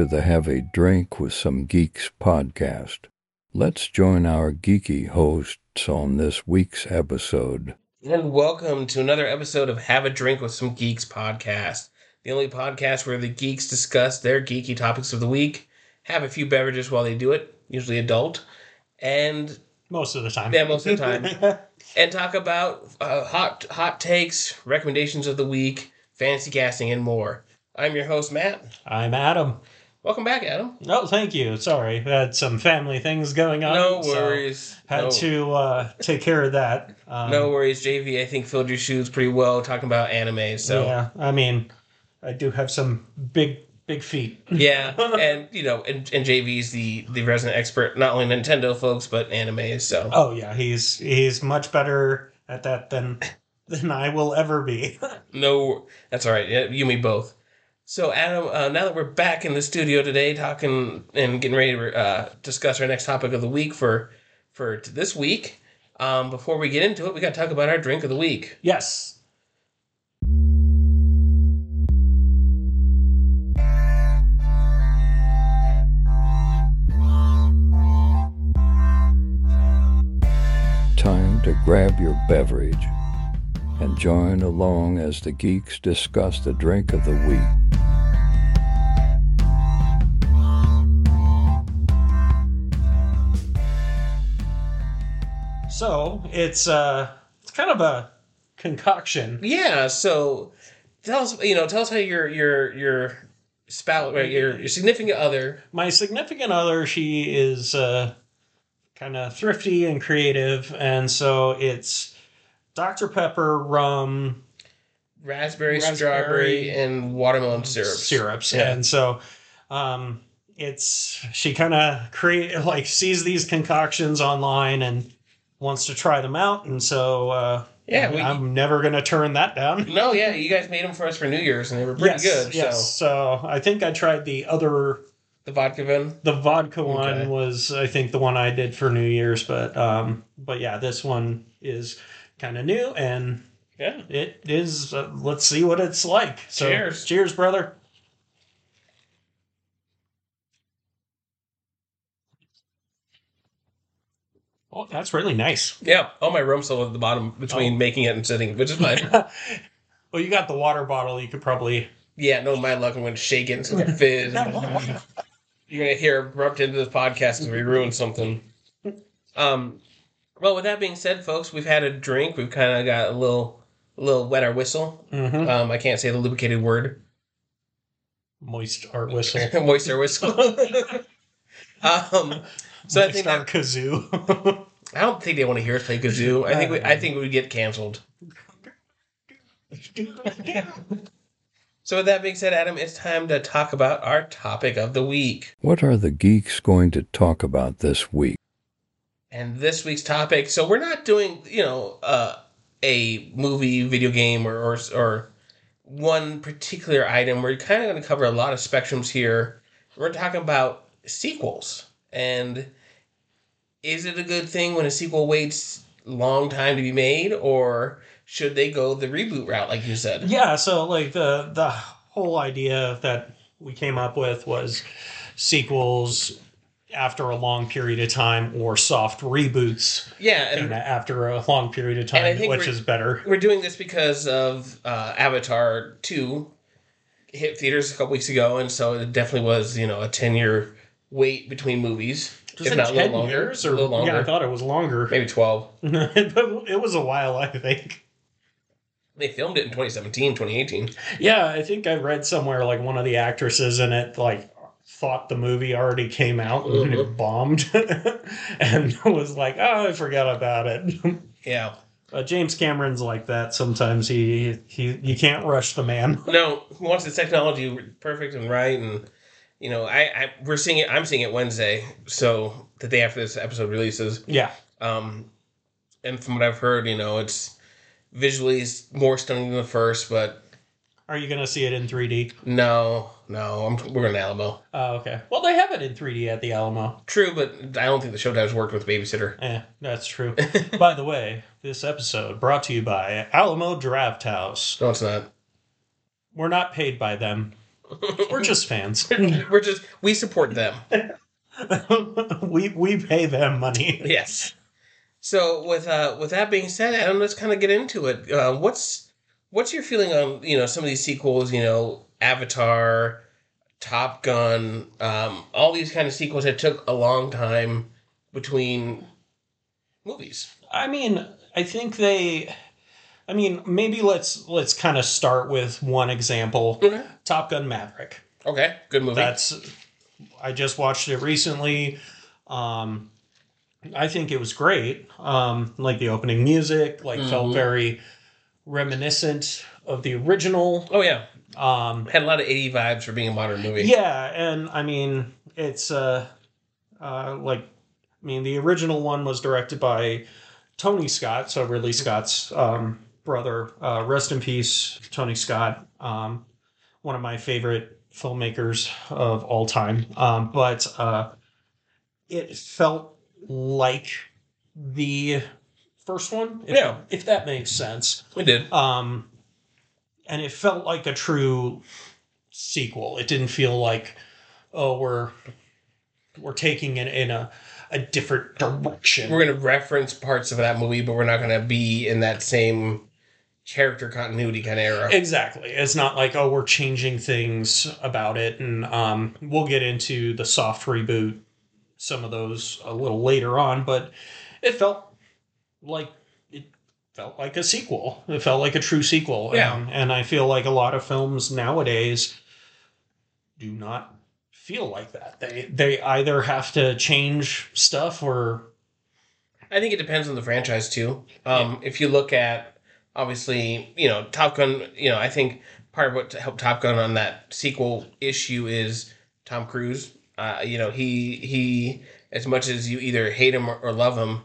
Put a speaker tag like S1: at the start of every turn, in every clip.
S1: Welcome to the Have a Drink with Some Geeks podcast. Let's join our geeky hosts on this week's episode.
S2: And welcome to another episode of Have a Drink with Some Geeks podcast, the only podcast where the geeks discuss their geeky topics of the week, have a few beverages while they do it, usually adult, and
S3: Most of the time.
S2: yeah, most of the time, and talk about uh, hot hot takes, recommendations of the week, fantasy casting, and more. I'm your host Matt.
S3: I'm Adam.
S2: Welcome back, Adam.
S3: No, thank you. Sorry, we had some family things going on.
S2: No
S3: so
S2: worries.
S3: had
S2: no,
S3: to uh, take care of that. Um,
S2: no worries. JV, I think filled your shoes pretty well talking about anime. So
S3: Yeah, I mean, I do have some big, big feet.
S2: Yeah, and you know, and, and JV's the the resident expert, not only Nintendo folks but anime. So
S3: Oh yeah, he's he's much better at that than than I will ever be.
S2: no, that's all right. Yeah, you me both. So Adam, uh, now that we're back in the studio today, talking and getting ready to uh, discuss our next topic of the week for for this week. Um, before we get into it, we got to talk about our drink of the week.
S3: yes.
S1: Time to grab your beverage and join along as the geeks discuss the drink of the week.
S3: So it's uh it's kind of a concoction.
S2: Yeah. So tell us, you know, tell us how your your your spout, right, your your significant other.
S3: my significant other she is uh, kind of thrifty and creative and so it's dr pepper rum
S2: Raspberry,
S3: Raspberry,
S2: strawberry, and watermelon syrups.
S3: syrups
S2: Yeah.
S3: and so um, it's she kind of create like sees these concoctions online and wants to try them out and so uh,
S2: Yeah, we-
S3: i'm never gonna turn that down
S2: No, yeah, you guys made them for us for New Year's, and they were pretty
S3: yes,
S2: good.
S3: yes.
S2: So
S3: so i think i tried the other
S2: the vodka one.
S3: The vodka one was, I think, the one I did for New Year's, but um, but yeah, this one is kind of new and
S2: Yeah.
S3: it is. Uh, let's see what it's like. So,
S2: Cheers.
S3: cheers, brother. Oh, that's really nice.
S2: Yeah. All my room's still at the bottom between
S3: Oh.
S2: making it and sitting, which is fine.
S3: well, you got the water bottle. You could probably.
S2: yeah, no, my luck. I'm going to shake it going to fizz. You're going to hear abrupt into this podcast because we ruined something. Um, well, with that being said, folks, we've had a drink. We've kind of got a little, a little wet our whistle.
S3: Mhm.
S2: Um, I can't say the lubricated word.
S3: Moist art whistle.
S2: Moist our whistle. um, so I think
S3: art
S2: that,
S3: kazoo.
S2: I don't think they want to hear us play kazoo. I think we, I think we would get canceled. So with that being said, Adam, it's time to talk about our topic of the week.
S1: What are the geeks going to talk about this week?
S2: And this week's topic, so we're not doing, you know, uh, a movie, video game, or, or or one particular item. We're kind of going to cover a lot of spectrums here. We're talking about sequels, and is it a good thing when a sequel waits long time to be made, or should they go the reboot route, like you said?
S3: Yeah, so like the the whole idea that we came up with was sequels after a long period of time or soft reboots
S2: Yeah,
S3: and after a long period of time, which is better.
S2: we're doing this because of uh, Avatar two hit theaters a couple weeks ago, and so it definitely was you know a ten year wait between movies,
S3: Was
S2: if
S3: it
S2: not a little
S3: ten
S2: longer,
S3: years or
S2: a little longer,
S3: yeah? I thought it was longer,
S2: maybe twelve.
S3: but it was a while. I think.
S2: They filmed it in 2017, 2018.
S3: Yeah, I think I read somewhere like one of the actresses in it like thought the movie already came out and
S2: Mm-hmm.
S3: it bombed, and was like, "Oh, I forgot about it."
S2: Yeah,
S3: Uh, James Cameron's like that. Sometimes he he you can't rush the man.
S2: no, he wants the technology perfect and right, and you know, I, I we're seeing it. I'm seeing it Wednesday, so the day after this episode releases.
S3: Yeah,
S2: Um, and from what I've heard, you know, it's visually is more stunning than the first, but
S3: are you gonna see it in 3D?
S2: no, no, I'm, we're in Alamo.
S3: Oh, okay. Well, they have it in 3D at the Alamo.
S2: True, but I don't think the Showtime's worked with Babysitter.
S3: Eh, that's true. by the way, this episode brought to you by Alamo Drafthouse.
S2: No, it's not.
S3: We're not paid by them. We're just fans.
S2: We're just we support them.
S3: we we pay them money.
S2: Yes. So with uh with that being said, Adam, let's kind of get into it. Uh, what's what's your feeling on you know some of these sequels? You know, Avatar, Top Gun, um, all these kind of sequels that took a long time between movies.
S3: I mean, I think they. I mean, maybe let's let's kind of start with one example.
S2: Okay.
S3: Top Gun Maverick.
S2: Okay, good movie.
S3: That's I just watched it recently. Um, I think it was great. Um, like the opening music, like felt
S2: Mhm.
S3: very reminiscent of the original.
S2: oh yeah,
S3: Um,
S2: had a lot of 80 vibes for being a modern movie.
S3: yeah, and I mean it's uh, uh, like I mean the original one was directed by Tony Scott, so Ridley Scott's um, brother. Uh, rest in peace, Tony Scott. Um, one of my favorite filmmakers of all time. Um, but uh, it felt like the first one, if,
S2: Yeah.
S3: if that makes sense.
S2: we did.
S3: Um, and it felt like a true sequel. It didn't feel like, oh, we're we're taking it in a a different direction.
S2: We're gonna reference parts of that movie, but we're not gonna be in that same character continuity kind of era.
S3: Exactly. It's not like oh we're changing things about it, and um, we'll get into the soft reboot, some of those a little later on. But it felt like it felt like a sequel. It felt like a true sequel.
S2: Yeah.
S3: Um, and I feel like a lot of films nowadays do not feel like that. They they either have to change stuff or
S2: I think it depends on the franchise too. Um, If you look at obviously, you know, Top Gun, you know, I think part of what helped Top Gun on that sequel issue is Tom Cruise. Uh, you know, he he as much as you either hate him or, love him,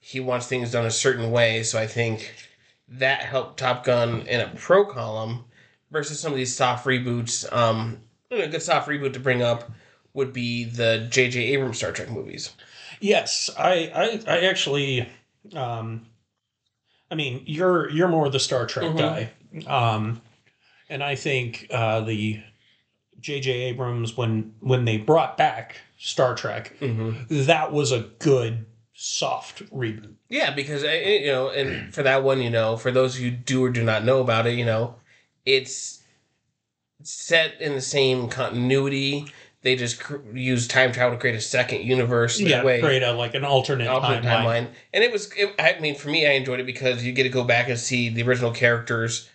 S2: he wants things done a certain way. So I think that helped Top Gun in a pro column versus some of these soft reboots. Um, a good soft reboot to bring up would be the J.J. Abrams Star Trek movies.
S3: Yes, I, I, I actually, um, I mean, you're you're more the Star Trek
S2: Mhm.
S3: guy, um, and I think uh, the J.J. Abrams when when they brought back Star Trek,
S2: Mm-hmm.
S3: that was a good soft reboot.
S2: Yeah, because I- I- you know, and for that one, you know, for those who do or do not know about it, you know, it's set in the same continuity. They just cr- use time travel to create a second universe. That
S3: yeah,
S2: way,
S3: create a like an alternate,
S2: alternate
S3: timeline.
S2: timeline. And it was, it, I mean, for me, I enjoyed it because you get to go back and see the original characters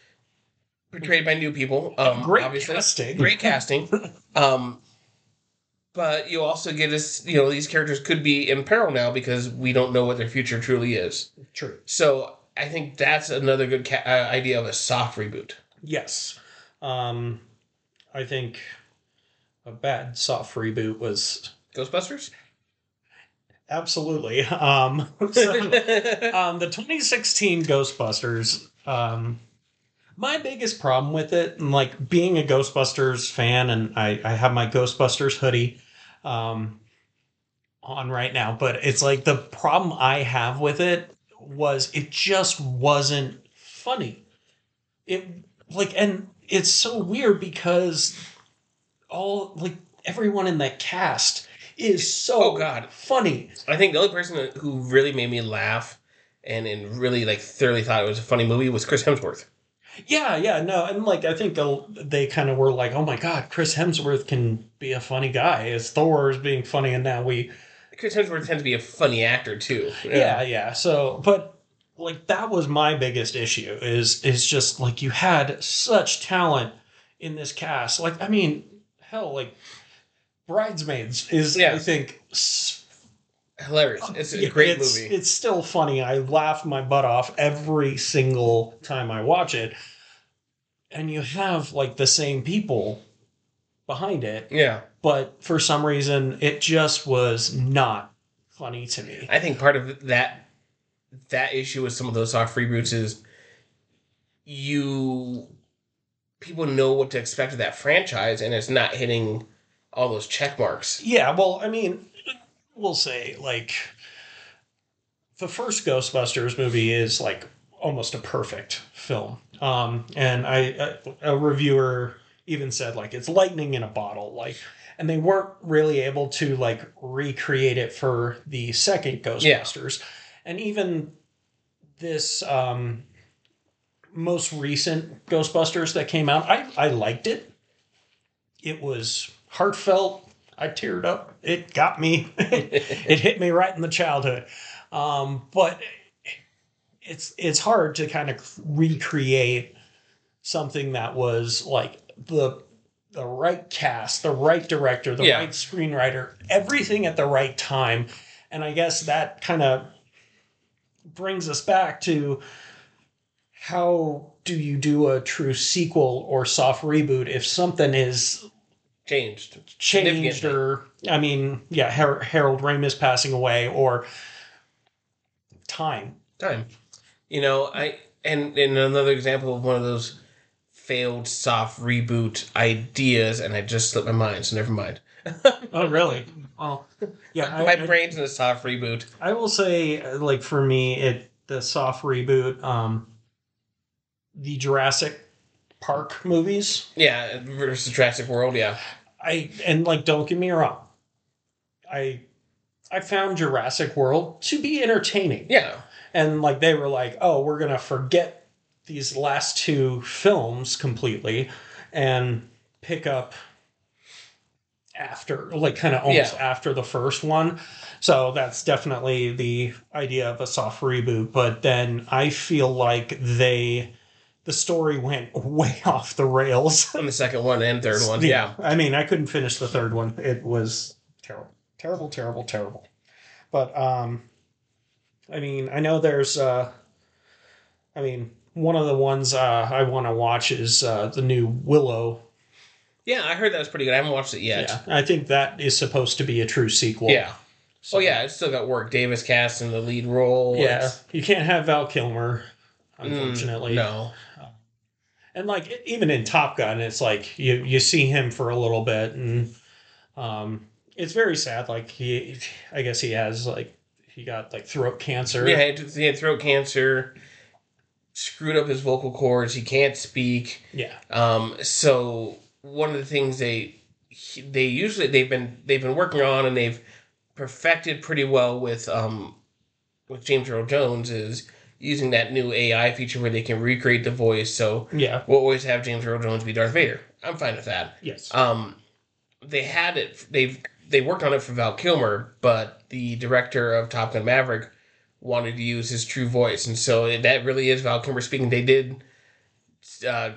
S2: portrayed by new people. Um,
S3: Great
S2: obviously,
S3: casting.
S2: great casting. Um, but you also get us, you know, these characters could be in peril now because we don't know what their future truly is.
S3: True.
S2: So I think that's another good ca- uh, idea of a soft reboot.
S3: Yes, um, I think a bad soft reboot was
S2: Ghostbusters.
S3: absolutely. Um, so, um, the 2016 Ghostbusters. Um, my biggest problem with it, and like being a Ghostbusters fan, and I, I have my Ghostbusters hoodie um, on right now, but it's like the problem I have with it was it just wasn't funny. It like, and it's so weird because all like everyone in that cast is so
S2: Oh, God.
S3: funny.
S2: I think the only person who really made me laugh and, and really like thoroughly thought it was a funny movie was Chris Hemsworth.
S3: Yeah, yeah, no, and like I think they kind of were like, oh my god, Chris Hemsworth can be a funny guy as Thor is being funny, and now we,
S2: Chris Hemsworth tends to be a funny actor too.
S3: yeah, yeah. So, but like that was my biggest issue is is just like you had such talent in this cast. Like I mean, hell, like Bridesmaids is
S2: Yeah.
S3: I think
S2: hilarious. Oh, it's a great
S3: it's,
S2: movie.
S3: It's still funny. I laugh my butt off every single time I watch it. And you have like the same people behind it,
S2: yeah,
S3: but for some reason it just was not funny to me.
S2: I think part of that that issue with some of those soft reboots is you people know what to expect of that franchise, and it's not hitting all those check marks.
S3: Yeah, well, I mean, we'll say like the first Ghostbusters movie is like almost a perfect film. Um, and I a, a reviewer even said like it's lightning in a bottle, like, and they weren't really able to like recreate it for the second Ghostbusters, and even this um, most recent Ghostbusters that came out, I I liked it. It was heartfelt. I teared up. It got me. it hit me right in the childhood. Um, but it's it's hard to kind of recreate something that was like the the right cast, the right director, the
S2: Yeah.
S3: right screenwriter, everything at the right time. And I guess that kind of brings us back to how do you do a true sequel or soft reboot if something is
S2: Changed.
S3: changed or I mean, yeah, Har- Harold Ramis passing away or time.
S2: time. You know, I and in another example of one of those failed soft reboot ideas, and I just slipped my mind, so never mind.
S3: Oh, really? Well, yeah. I,
S2: my
S3: I-
S2: brain's in a soft reboot.
S3: I will say, uh, like for me, it the soft reboot, um, the Jurassic Park movies.
S2: Yeah, versus Jurassic World. Yeah,
S3: I and like don't get me wrong, I I found Jurassic World to be entertaining.
S2: yeah,
S3: and like they were like oh we're gonna forget these last two films completely and pick up after like kind of almost
S2: Yeah.
S3: after the first one so that's definitely the idea of a soft reboot but then i feel like they the story went way off the rails
S2: and the second one and third one. Yeah,
S3: I mean, I couldn't finish the third one. It was terrible, terrible, terrible, terrible. But um, I mean, I know there's. Uh, I mean, one of the ones uh, I want to watch is uh, the new Willow.
S2: yeah. I heard that was pretty good. I haven't watched it yet.
S3: Yeah, I think that is supposed to be a true sequel.
S2: Yeah.
S3: So-
S2: oh yeah, it's still got Warwick. Davis cast in the lead role.
S3: yeah.
S2: It's-
S3: You can't have Val Kilmer,
S2: Mm,
S3: unfortunately.
S2: no.
S3: And like even in Top Gun, it's like you you see him for a little bit, and um, it's very sad. Like he, I guess he has like he got like throat cancer.
S2: Yeah, he had, throat cancer. Screwed up his vocal cords. He can't speak.
S3: yeah,
S2: Um, so one of the things they they usually they've been they've been working on and they've perfected pretty well with um with James Earl Jones is using that new AI feature where they can recreate the voice. So
S3: yeah,
S2: we'll always have James Earl Jones be Darth Vader. I'm fine with that.
S3: yes,
S2: Um, they had it. They've they worked on it for Val Kilmer, but the director of Top Gun Maverick wanted to use his true voice, and so that really is Val Kilmer speaking. They did uh,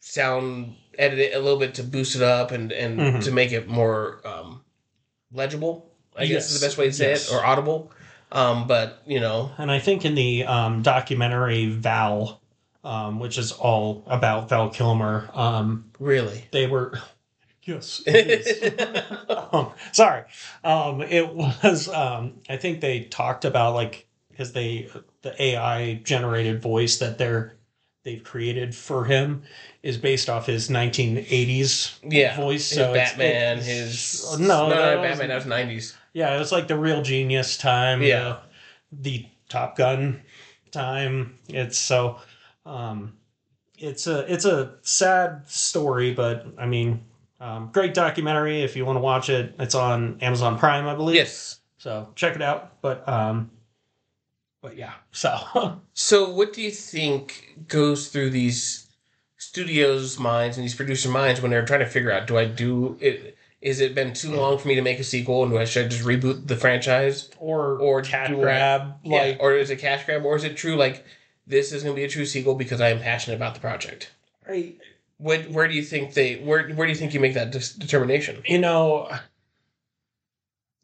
S2: sound edit it a little bit to boost it up and and
S3: Mhm.
S2: to make it more um, legible. I guess is the best way to say
S3: yes.
S2: it, or audible. Um, but you know,
S3: and I think in the um, documentary Val, um, which is all about Val Kilmer, um,
S2: really.
S3: they were. Yes. um, sorry. Um, it was. Um, I think they talked about like because they the AI generated voice that they're they've created for him is based off his 1980s
S2: yeah,
S3: voice.
S2: his
S3: So it's-
S2: Batman, his
S3: no,
S2: no, no,
S3: was-
S2: Batman. That was nineties.
S3: Yeah, it was like the real genius time.
S2: Yeah.
S3: the, the Top Gun time. It's so. Um, it's a it's a sad story, but I mean, um, great documentary if you want to watch it. It's on Amazon Prime, I believe.
S2: Yes.
S3: So check it out. But um, but yeah. So
S2: So, what do you think goes through these studios' minds and these producer minds when they're trying to figure out: Do I do it? Is it been too long for me to make a sequel, and do I should I just reboot the franchise,
S3: or
S2: or I-
S3: grab
S2: yeah,
S3: like
S2: or is it cash grab, or is it true like this is going to be a true sequel because I am passionate about the project?
S3: right
S2: What, where do you think they? Where Where do you think you make that dis- determination?
S3: you know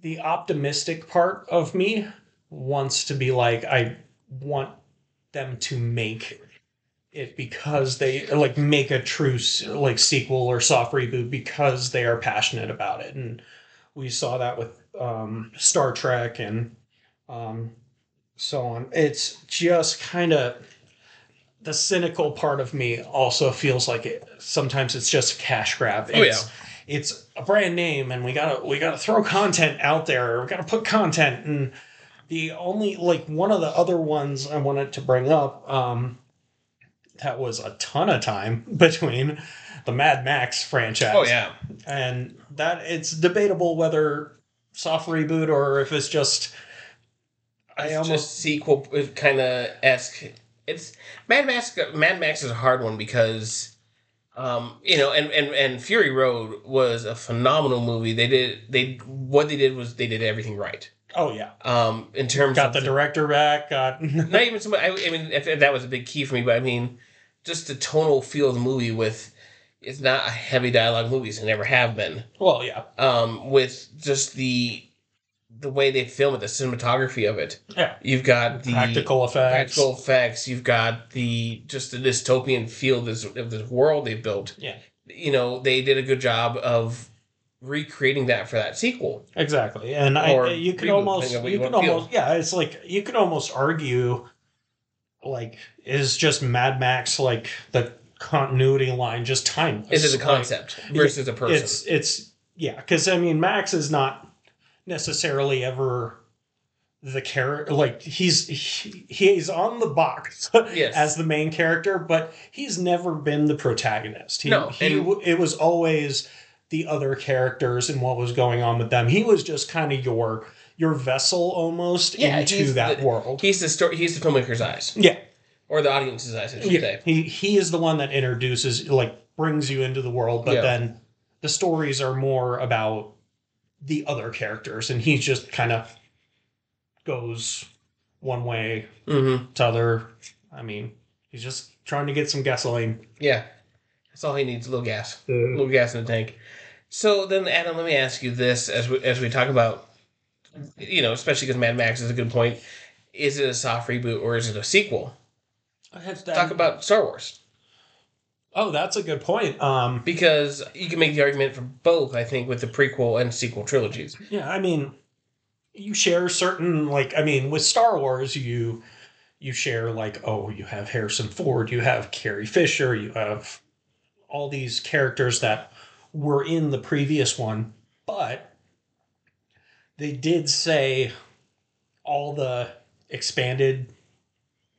S3: the optimistic part of me wants to be like i want them to make it because they like make a true like sequel or soft reboot because they are passionate about it. And we saw that with um star trek and um so on. It's just kind of the cynical part of me also feels like it sometimes it's just a cash grab.
S2: Oh,
S3: It's- it's a brand name and we gotta we gotta throw content out there. We gotta put content. And the only like one of the other ones i wanted to bring up um that was a ton of time between the Mad Max franchise.
S2: Oh yeah,
S3: and that it's debatable whether soft reboot or if it's just. I
S2: it's
S3: almost
S2: just sequel kind of esque. It's Mad Max. Mad Max is a hard one because, um, you know, and and and Fury Road was a phenomenal movie. They did they what they did was they did everything right.
S3: oh yeah,
S2: Um, in terms
S3: got
S2: of
S3: the director back. Got
S2: not even so much. I, I mean, if, if that was a big key for me, but I mean, just the tonal feel of the movie with it's not a heavy dialogue movies and never have been.
S3: well yeah
S2: Um, with just the the way they film it, the cinematography of it.
S3: yeah
S2: You've got the
S3: practical effects.
S2: practical effects. You've got the just the dystopian feel of this of this world they built.
S3: Yeah.
S2: You know, they did a good job of recreating that for that sequel.
S3: Exactly, and
S2: Or
S3: I you can almost
S2: depending on what
S3: you
S2: you
S3: can
S2: wanna feel.
S3: almost yeah, it's like you can almost argue, like is just Mad Max like the continuity line just timeless?
S2: Is it a
S3: Like,
S2: concept versus a person?
S3: It's it's yeah, because I mean Max is not necessarily ever the character like he's he, he's on the box
S2: Yes.
S3: as the main character but he's never been the protagonist he,
S2: No,
S3: he
S2: and-
S3: it was always the other characters and what was going on with them he was just kind of your your vessel almost
S2: Yeah,
S3: into that
S2: the-
S3: world
S2: He's the story. He's the filmmaker's eyes,
S3: yeah
S2: or the audience's eyes, I should
S3: yeah,
S2: say.
S3: he he is the one that introduces like brings you into the world, but
S2: Yeah.
S3: then the stories are more about the other characters, and he just kind of goes one way
S2: Mm-hmm.
S3: to other. I mean, he's just trying to get some gasoline.
S2: Yeah, that's all he needs. A little gas, a little gas in the tank. So then, Adam, let me ask you this: as we as we talk about, you know, especially because Mad Max is a good point. Is it a soft reboot or is it a sequel? Talk about Star Wars
S3: Oh, that's a good point. Um,
S2: because you can make the argument for both. I think with the prequel and sequel trilogies.
S3: yeah, I mean, you share certain like I mean, with Star Wars, you you share like oh, you have Harrison Ford, you have Carrie Fisher, you have all these characters that were in the previous one, but they did say all the expanded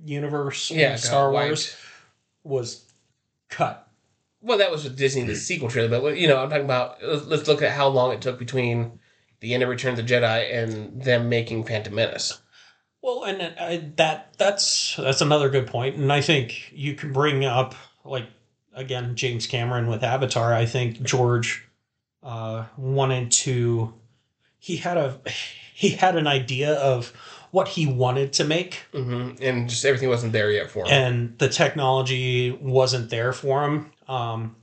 S3: universe
S2: Yeah,
S3: of Star Wars was cut.
S2: Well, that was with Disney, the sequel trilogy. But you know, I'm talking about. Let's let's look at how long it took between the end of Return of the Jedi and them making Phantom Menace.
S3: Well, and I, that that's that's another good point, and I think you can bring up like again James Cameron with Avatar. I think George uh, wanted to. He had a he had an idea of what he wanted to make,
S2: hmm And just everything wasn't there yet for him.
S3: and the technology wasn't there for him. Um,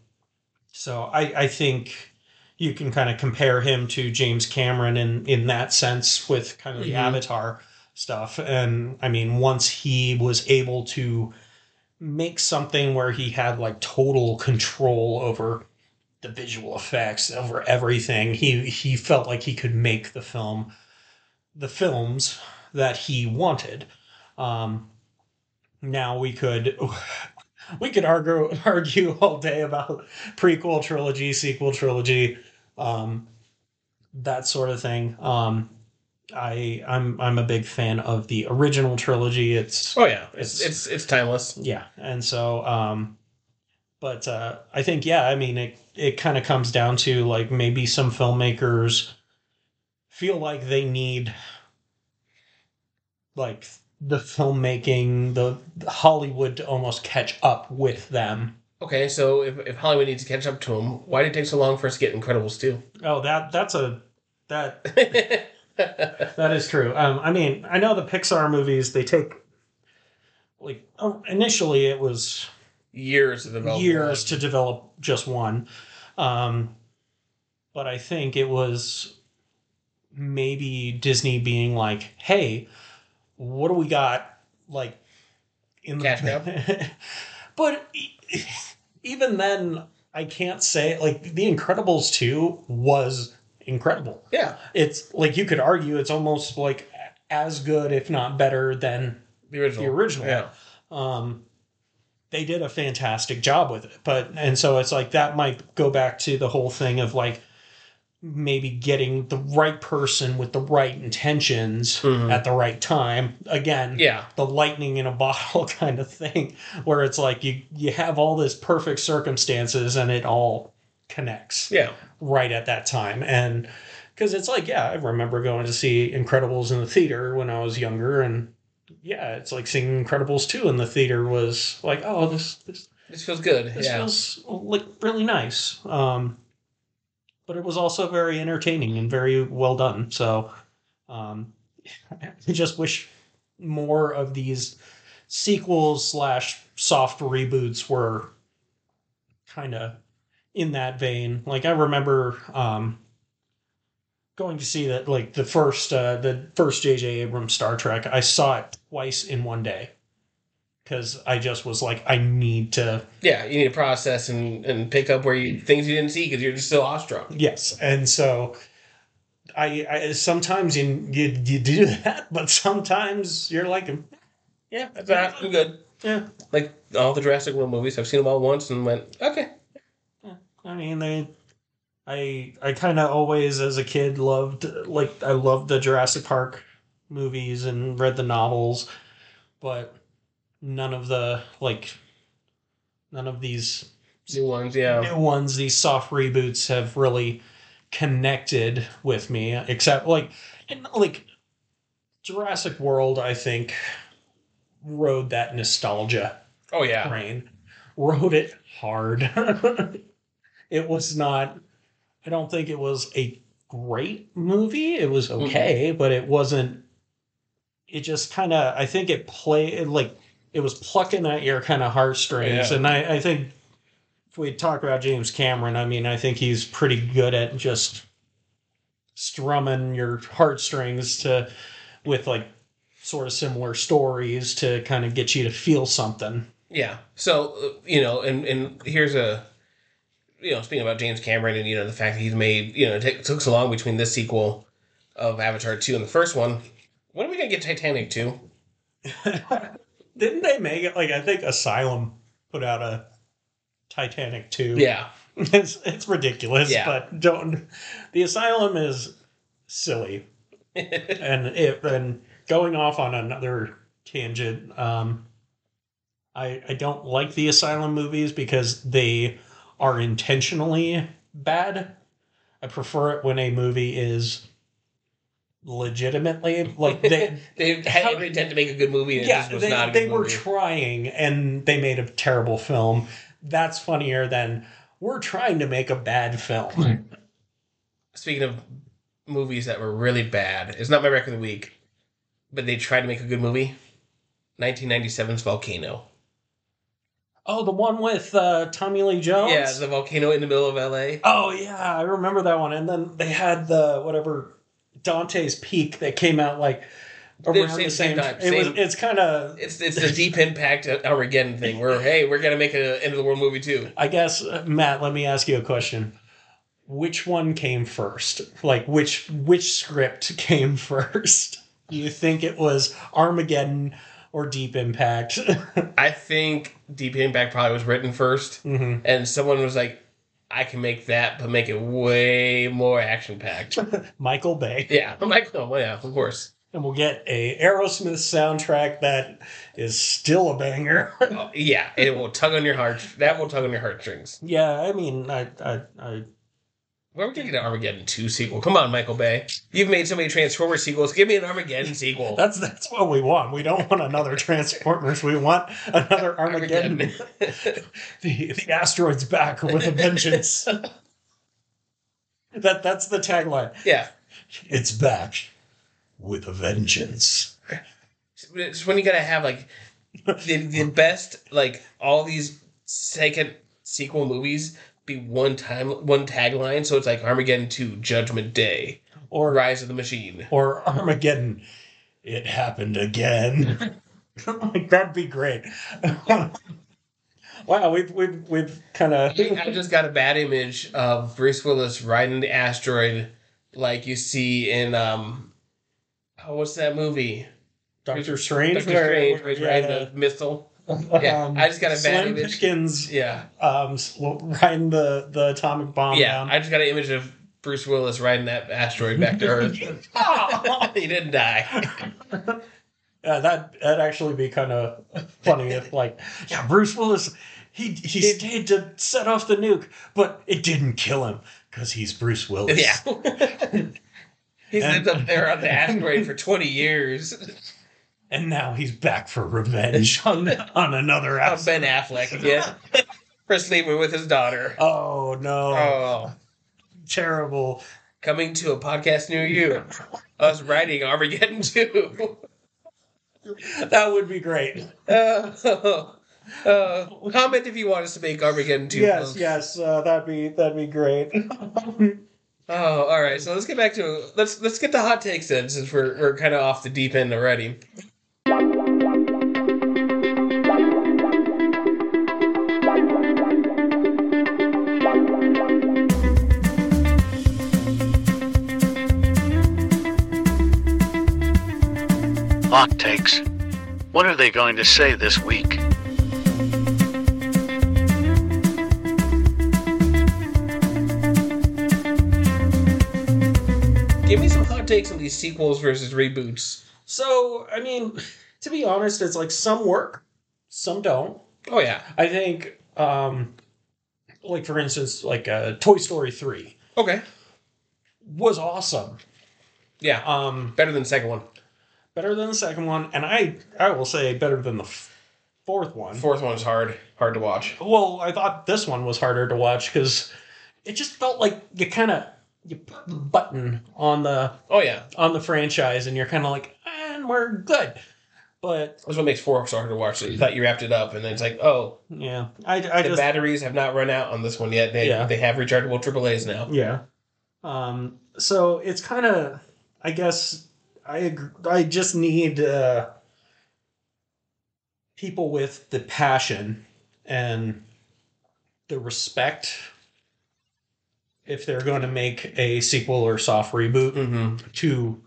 S3: so I I think you can kind of compare him to James Cameron in in that sense with kind of the
S2: Mhm.
S3: Avatar stuff. And I mean, once he was able to make something where he had like total control over the visual effects, over everything, he he felt like he could make the film, the films that he wanted. Um, now we could. We could argue argue all day about prequel trilogy, sequel trilogy, um, that sort of thing. Um, I I'm I'm a big fan of the original trilogy. It's
S2: oh yeah, it's
S3: it's-
S2: it's it's timeless.
S3: yeah, and so um, but uh, I think yeah, I mean it it kind of comes down to like maybe some filmmakers feel like they need like the filmmaking, the, the Hollywood to almost catch up with them.
S2: Okay, so if, if Hollywood needs to catch up to them, why did it take so long for us to get Incredibles two?
S3: Oh, that that's a that That is true. Um, I mean, I know the Pixar movies they take like oh, initially it was
S2: years to develop.
S3: years
S2: one.
S3: to develop just one, um, but I think it was maybe Disney being like, "Hey, what do we got?" Like in
S2: Cash
S3: the but even then, I can't say like The Incredibles two was incredible
S2: Yeah,
S3: it's like you could argue it's almost like as good if not better than
S2: the original.
S3: the original
S2: Yeah.
S3: um they did a fantastic job with it but and so it's like that might go back to the whole thing of like maybe getting the right person with the right intentions
S2: Mhm.
S3: at the right time. Again,
S2: Yeah.
S3: the lightning in a bottle kind of thing, where it's like you you have all this perfect circumstances and it all connects
S2: Yeah.
S3: right at that time. And because it's like, yeah, I remember going to see Incredibles in the theater when I was younger, and yeah, it's like seeing Incredibles two in the theater was like, oh, this this
S2: This feels good.
S3: this
S2: yeah.
S3: feels like really nice. Um, but it was also very entertaining and very well done. So, um, I just wish more of these sequels slash soft reboots were kind of in that vein. Like I remember um, going to see that, like the first uh, the first J.J. Abrams Star Trek. I saw it twice in one day because I just was like, I need to
S2: yeah. You need to process and, and pick up where you things you didn't see because you're just still awestruck.
S3: Yes, and so I, I sometimes you, you you do that, but sometimes you're like,
S2: Yeah. That's I'm good.
S3: yeah.
S2: Like all the Jurassic World movies, I've seen them all once and went, okay.
S3: I mean, they, I I kind of always as a kid loved like I loved the Jurassic Park movies and read the novels, but none of the like none of these
S2: New ones, yeah.
S3: new ones, these soft reboots have really connected with me, except like, and like Jurassic World, I think rode that nostalgia
S2: Oh yeah.
S3: train, rode it hard. it was not, I don't think it was a great movie. It was okay, but it wasn't, it just kind of, I think it played like, it was plucking at your kind of heartstrings.
S2: Yeah.
S3: And I, I think if we talk about James Cameron, I mean, I think he's pretty good at just strumming your heartstrings to, with like sort of similar stories to kind of get you to feel something.
S2: Yeah. So uh, you know, and and here's a, you know, speaking about James Cameron and you know the fact that he's made you know it took- so long between this sequel of Avatar two and the first one. When are we gonna get Titanic two?
S3: Didn't they make it like I think Asylum put out a Titanic 2?
S2: Yeah.
S3: It's it's ridiculous,
S2: Yeah.
S3: but don't the Asylum is silly. and it and going off on another tangent, um I I don't like the Asylum movies because they are intentionally bad. I prefer it when a movie is legitimately like they
S2: they had
S3: How-
S2: every intent to make a good movie, and it
S3: yeah,
S2: just was
S3: they,
S2: not a
S3: they
S2: good
S3: were
S2: movie.
S3: trying and they made a terrible film. That's funnier than we're trying to make a bad film.
S2: Speaking of movies that were really bad, it's not my record of the week, but they tried to make a good movie. 1997's Volcano.
S3: Oh, the one with uh, Tommy Lee Jones.
S2: Yeah, the volcano in the middle of LA.
S3: oh yeah, I remember that one. And then they had the whatever Dante's Peak that came out like around
S2: same-
S3: the
S2: same
S3: same
S2: time,
S3: It was. It's kind of.
S2: It's it's the deep impact Armageddon thing where hey we're gonna make an end of the world movie too.
S3: I guess uh, Matt. Let me ask you a question. Which one came first? Like which which script came first? Do you think it was Armageddon or Deep Impact?
S2: I think Deep Impact probably was written 1st
S3: Mhm.
S2: and someone was like, I can make that, but make it way more action packed.
S3: Michael Bay.
S2: yeah, oh well, yeah, of course.
S3: And we'll get a Aerosmith soundtrack that is still a banger.
S2: Oh, yeah, it will tug on your heart. That will tug on your heartstrings.
S3: yeah, I mean, I, I, I
S2: Where are we gonna get an Armageddon two sequel? Come on, Michael Bay. You've made so many Transformers sequels. Give me an Armageddon sequel.
S3: that's that's what we want. We don't want another Transformers. We want another Armageddon. the the asteroid's back with a vengeance. that that's the tagline.
S2: yeah.
S3: It's back with a vengeance.
S2: It's when you gotta have like the, the best like all these second sequel movies be one time one tagline so it's like armageddon 2 judgment day
S3: Or
S2: rise of the machine
S3: or Armageddon. It happened again. like that'd be great. wow, we've we've we've kind of
S2: i just got a bad image of bruce willis riding the asteroid like you see in um oh what's that movie
S3: Doctor Strange.
S2: Doctor
S3: where-
S2: Strange where he's
S3: yeah,
S2: riding the missile yeah, I just got a bad
S3: Slim
S2: image.
S3: Pickens
S2: yeah
S3: um, riding the the atomic bomb
S2: yeah
S3: down.
S2: i just got an image of Bruce Willis riding that asteroid back to Earth. he didn't die.
S3: Yeah, that that'd actually be kind of funny if like, yeah, Bruce Willis, he he stayed to set off the nuke, but it didn't kill him because he's Bruce Willis.
S2: Yeah. He's lived up there on the asteroid for 20 years.
S3: And now he's back for revenge on on another aspect.
S2: Ben Affleck again. For sleeping with his daughter.
S3: Oh no,
S2: Oh.
S3: terrible!
S2: Coming to a podcast near you. Us writing Armageddon 2.
S3: That would be great.
S2: Uh, uh, comment if you want us to make Armageddon 2.
S3: Yes,
S2: folks.
S3: yes, uh, that'd be that'd be great.
S2: Oh, all right. So let's get back to let's let's get the hot takes then, since we're we're kind of off the deep end already.
S4: Hot takes. What are they going to say this week?
S2: Give me some hot takes on these sequels versus reboots.
S3: so, I mean, to be honest, it's like some work, some don't.
S2: Oh yeah.
S3: I think, um, like for instance, like uh, Toy Story three
S2: Okay.
S3: was awesome.
S2: Yeah.
S3: Um,
S2: Better than the second one.
S3: Better than the second one, and I I will say better than the f- fourth one.
S2: Fourth one one's hard, hard to watch.
S3: Well, I thought this one was harder to watch because it just felt like you kind of you put the button on the
S2: Oh yeah.
S3: on the franchise, and you're kind of like, and we're good. But
S2: That's what makes four so hard to watch. So you thought you wrapped it up, and then it's like, oh,
S3: yeah, I, I
S2: the
S3: just
S2: batteries have not run out on this one yet. They
S3: Yeah.
S2: they have rechargeable AAA's now.
S3: yeah. Um. So it's kind of, I guess, I I just need uh, people with the passion and the respect if they're going to make a sequel or soft reboot
S2: Mm-hmm.
S3: to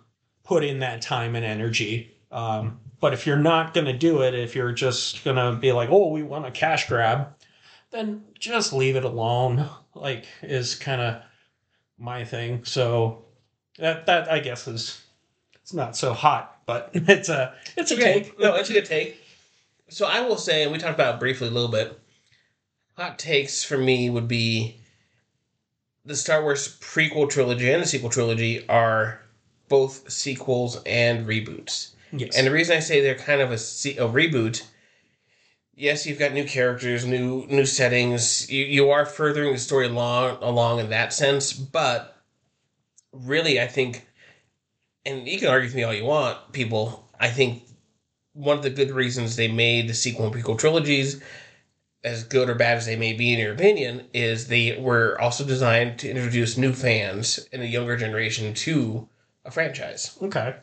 S3: put in that time and energy. Um, but if you're not going to do it, if you're just going to be like, oh, we want a cash grab, then just leave it alone. Like, is kind of my thing. So that that I guess is it's not so hot, but it's a it's a
S2: Okay.
S3: take.
S2: No, it's a good take. So I will say, and we talked about it briefly a little bit. Hot takes for me would be the Star Wars prequel trilogy and the sequel trilogy are both sequels and reboots.
S3: Yes.
S2: And the reason I say they're kind of a, se- a reboot, yes, you've got new characters, new new settings. You you are furthering the story along along in that sense, but really, I think, and you can argue with me all you want, people. I think one of the good reasons they made the sequel and prequel trilogies, as good or bad as they may be in your opinion, is they were also designed to introduce new fans in a younger generation to a franchise
S3: okay.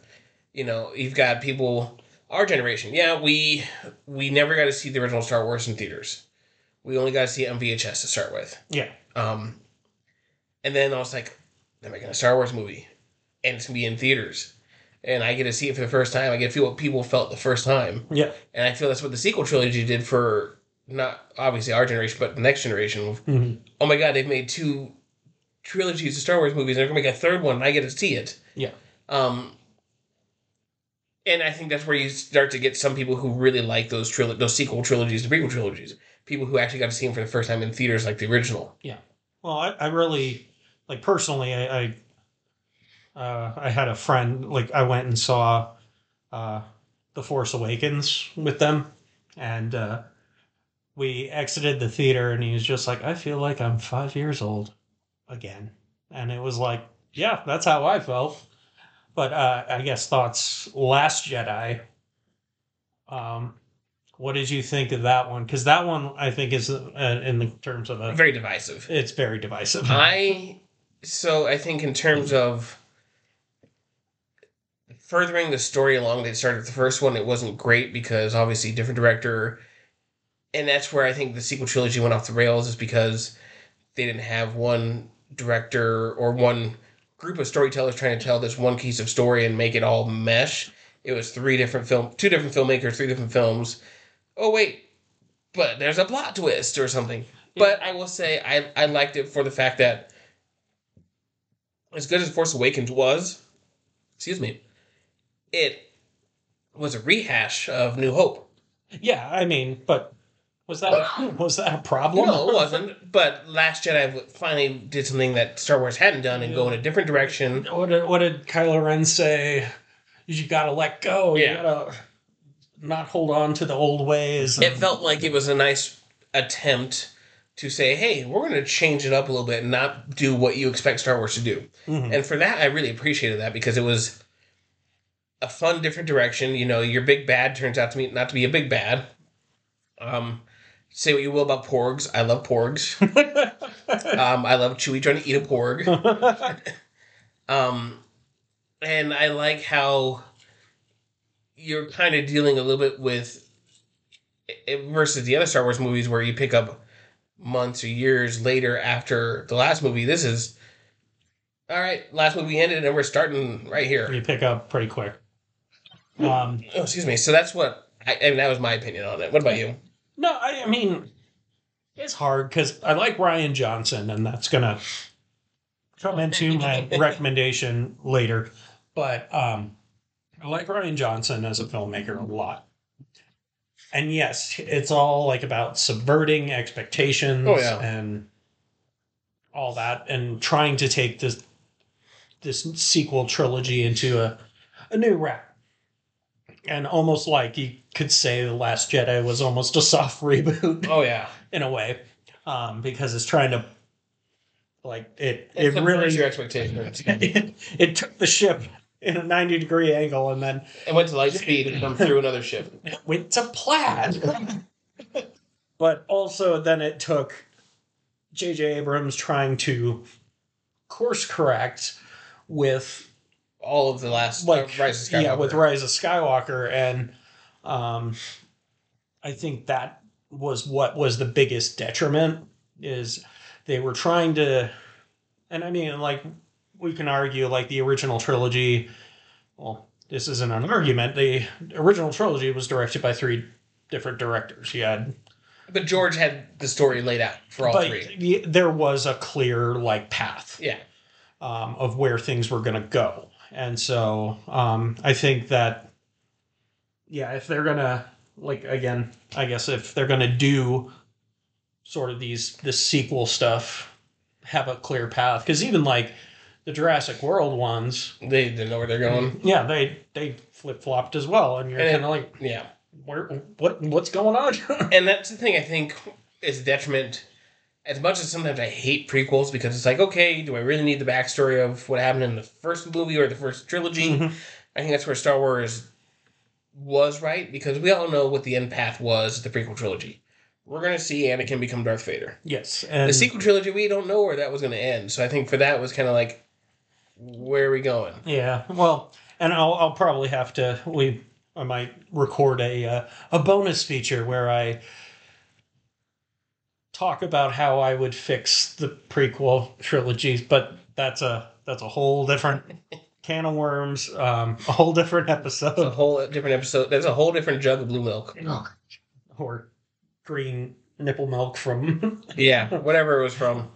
S2: you know you've got people our generation yeah we we never got to see the original star wars in theaters we only got to see it on vhs to start with
S3: Yeah.
S2: um and then i was like they're making a star wars movie and it's gonna be in theaters and i get to see it for the first time i get to feel what people felt the first time
S3: Yeah.
S2: and i feel that's what the sequel trilogy did for not obviously our generation but the next generation
S3: Mhm.
S2: oh my god they've made two trilogies of star wars movies and they're gonna make a third one and i get to see it
S3: Yeah.
S2: um, and I think that's where you start to get some people who really like those trilo- those sequel trilogies, the prequel trilogies. People who actually got to see them for the first time in theaters, like the original. Yeah.
S3: Well, I, I really like personally. I I, uh, I had a friend like I went and saw uh, the Force Awakens with them, and uh, we exited the theater, and he was just like, "I feel like I'm five years old again," and it was like, "Yeah, that's how I felt." But uh, I guess thoughts. Last Jedi. Um, what did you think of that one? Because that one, I think, is uh, in the terms of a
S2: Very divisive.
S3: it's very divisive.
S2: I so I think in terms of furthering the story along, they started the first one. It wasn't great because obviously different director, and that's where I think the sequel trilogy went off the rails. Is because they didn't have one director or one group of storytellers trying to tell this one piece of story and make it all mesh. It was three different film, two different filmmakers, three different films. Oh wait, but there's a plot twist or something. But I will say I I liked it for the fact that as good as Force Awakens was, excuse me, it was a rehash of New Hope.
S3: Yeah, I mean, but was that was that a problem?
S2: No, it wasn't. But Last Jedi finally did something that Star Wars hadn't done and go in a different direction.
S3: What did, what did Kylo Ren say? You gotta let go. You
S2: Yeah.
S3: gotta not hold on to the old ways.
S2: It felt like it was a nice attempt to say, hey, we're going to change it up a little bit and not do what you expect Star Wars to do.
S3: Mhm.
S2: And for that, I really appreciated that because it was a fun, different direction. You know, your big bad turns out to be not to be a big bad. Um, say what you will about porgs. I love porgs. um, I love Chewie trying to eat a porg. Um, and I like how you're kind of dealing a little bit with it versus the other Star Wars movies where you pick up months or years later after the last movie. This is all right. Last movie ended, and we're starting right here.
S3: you pick up pretty quick. Um,
S2: Oh, excuse me. So that's what I, I mean. That was my opinion on it. What about you?
S3: no, I, I mean, it's hard because I like Rian Johnson, and that's gonna come into my recommendation later. But um, I like Rian Johnson as a filmmaker a lot. And yes, it's all like about subverting expectations
S2: Oh, yeah.
S3: and all that, and trying to take this this sequel trilogy into a, a new route. And almost like you could say The Last Jedi was almost a soft reboot
S2: Oh yeah.
S3: in a way, um, because it's trying to like it.
S2: It,
S3: It, really
S2: your expectations.
S3: it, it took the ship in a ninety degree angle and then
S2: It went to light speed and come through another ship.
S3: it went to plaid. but also then it took J.J. Abrams trying to course correct with
S2: All of the last
S3: like
S2: uh, Rise of Skywalker.
S3: yeah with Rise of Skywalker and um I think that was what was the biggest detriment is they were trying to and I mean like we can argue like the original trilogy well this isn't an argument the original trilogy was directed by three different directors you had
S2: But George had the story laid out for all
S3: but
S2: three.
S3: there was a clear like path
S2: Yeah.
S3: um, of where things were going to go. And so um, I think that, yeah, if they're going to, like, again, I guess if they're going to do sort of these, this sequel stuff, have a clear path. Because even like the Jurassic World ones,
S2: They didn't know where they're going.
S3: yeah, they, they flip flopped as well. And you're kind of like,
S2: Yeah.
S3: where, what, what's going on?
S2: And that's the thing I think is detriment. As much as sometimes I hate prequels because it's like, okay, do I really need the backstory of what happened in the first movie or the first trilogy?
S3: Mhm.
S2: I think that's where Star Wars was right because we all know what the end path was the prequel trilogy. We're gonna see Anakin become Darth Vader.
S3: yes. And
S2: The sequel trilogy, we don't know where that was gonna end. So I think for that was kind of like, where are we going?
S3: Yeah, well, and I'll I'll probably have to we I might record a uh, a bonus feature where I talk about how I would fix the prequel trilogies, but that's a that's a whole different can of worms, um, a whole different episode.
S2: It's a whole different episode. There's a whole different jug of blue milk.
S3: or green nipple milk from.
S2: Yeah, whatever it was from.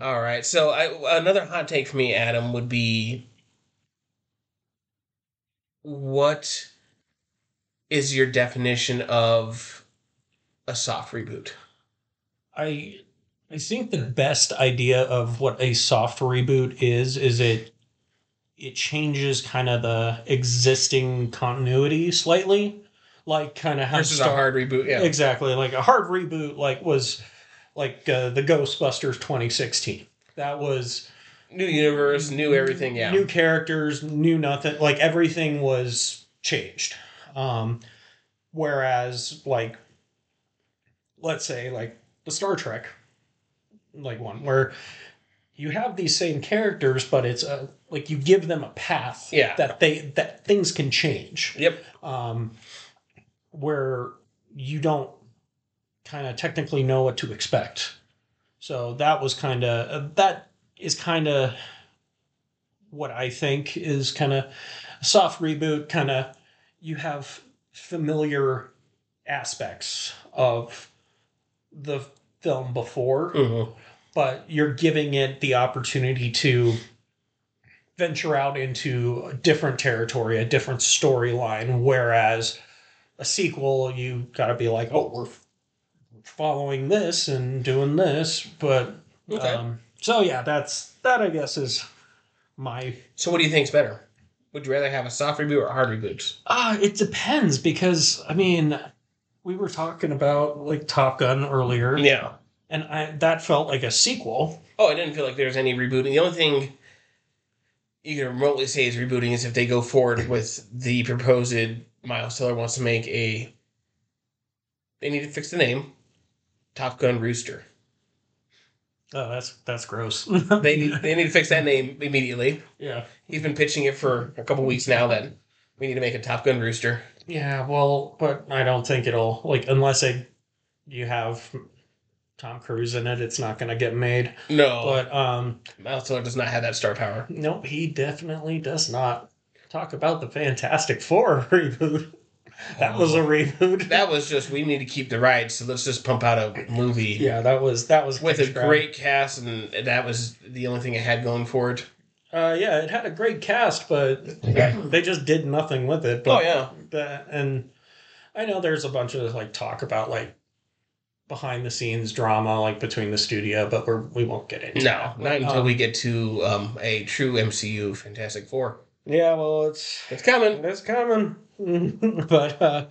S2: All right. So I, another hot take for me, Adam, would be what is your definition of a soft reboot?
S3: I I think the best idea of what a soft reboot is is it it changes kind of the existing continuity slightly, like kind of how
S2: Versus a hard reboot. Yeah.
S3: exactly like a hard reboot like was like uh, the Ghostbusters 2016. That was
S2: New universe, new everything. Yeah.
S3: new characters, new nothing. Like everything was changed. Um, whereas, like, let's say, like the Star Trek, like one where you have these same characters, but it's a like you give them a path.
S2: Yeah.
S3: That they that things can change.
S2: Yep.
S3: Um, where you don't kind of technically know what to expect. So that was kind of that is kind of what I think is kind of a soft reboot. Kind of you have familiar aspects of the film before,
S2: Mhm.
S3: but you're giving it the opportunity to venture out into a different territory, a different storyline. Whereas a sequel, you got to be like, oh, we're following this and doing this, but
S2: Okay.
S3: um, so yeah, that's that. I guess is my
S2: So what do you think's better? Would you rather have a soft reboot or a hard reboot?
S3: Ah, it depends because I mean, we were talking about like Top Gun earlier,
S2: Yeah.
S3: and I, that felt like a sequel.
S2: Oh, I didn't feel like there was any rebooting. The only thing you can remotely say is rebooting is if they go forward with the proposed Miles Teller wants to make a. They need to fix the name, Top Gun Rooster.
S3: Oh, that's that's gross.
S2: They need they need to fix that name immediately.
S3: yeah,
S2: He's been pitching it for a couple weeks now. That we need to make a Top Gun Rooster.
S3: Yeah. Well, but I don't think it'll like unless I you have Tom Cruise in it, it's not going to get made.
S2: No,
S3: But um,
S2: Miles Teller does not have that star power.
S3: nope, he definitely does not. Talk about the Fantastic Four reboot. That was a reboot.
S2: That was just we need to keep the rights, so let's just pump out a movie.
S3: yeah, that was that was
S2: with a great cast, and that was the only thing it had going for it.
S3: Uh, yeah, it had a great cast, but they just did nothing with it. But
S2: Oh yeah,
S3: that, and I know there's a bunch of like talk about like behind the scenes drama like between the studio, but we're we won't get into
S2: no,
S3: that.
S2: not until
S3: Um,
S2: we get to um, a true MCU Fantastic Four.
S3: Yeah, well, it's
S2: It's coming.
S3: it's coming, but uh,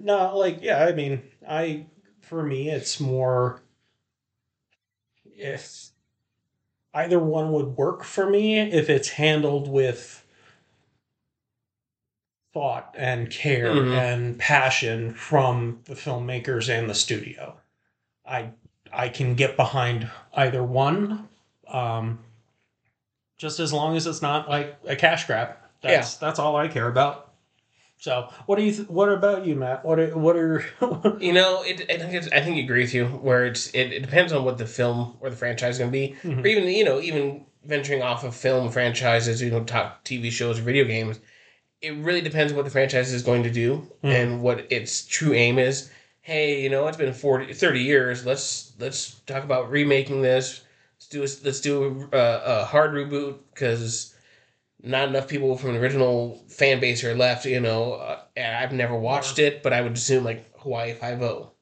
S3: no, like yeah, I mean, I for me it's more if either one would work for me if it's handled with thought and care
S2: Mhm.
S3: and passion from the filmmakers and the studio. I I can get behind either one, um, just as long as it's not like a cash grab. That's that's all I care about. So, what do you? Th- what about you, Matt? What are what are?
S2: You know, it, I think it's, I think I agree with you. Where it's it, it depends on what the film or the franchise is going to be,
S3: Mhm.
S2: or even you know even venturing off of film franchises, you know, top TV shows or video games. It really depends what the franchise is going to do
S3: Mhm.
S2: and what its true aim is. Hey, you know, it's been 40, 30 years. Let's let's talk about remaking this. Let's do a, let's do a, a hard reboot because not enough people from the original fan base are left. You know, uh, and I've never watched it, but I would assume like Hawaii Five O.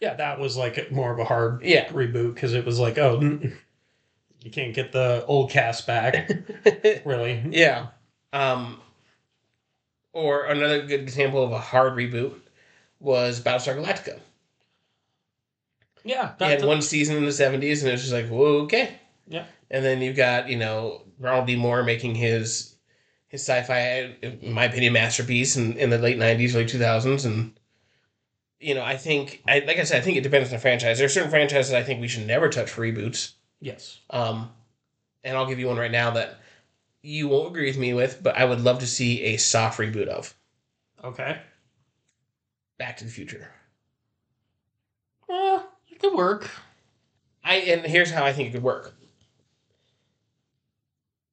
S3: yeah, that was like more of a hard
S2: Yeah.
S3: reboot because it was like, oh, mm, you can't get the old cast back, really.
S2: yeah. Um, or another good example of a hard reboot was Battlestar Galactica.
S3: Yeah,
S2: They had one season in the seventies, and it was just like, whoa, okay.
S3: Yeah.
S2: And then you've got you know Ronald D. Moore making his his sci-fi, in my opinion, masterpiece in, in the late nineties, early two thousands, and you know I think, I, like I said, I think it depends on the franchise. There are certain franchises I think we should never touch for reboots.
S3: Yes.
S2: Um, and I'll give you one right now that you won't agree with me with, but I would love to see a soft reboot of
S3: Okay.
S2: Back to the Future.
S3: Uh, it could work.
S2: I and here's how I think it could work.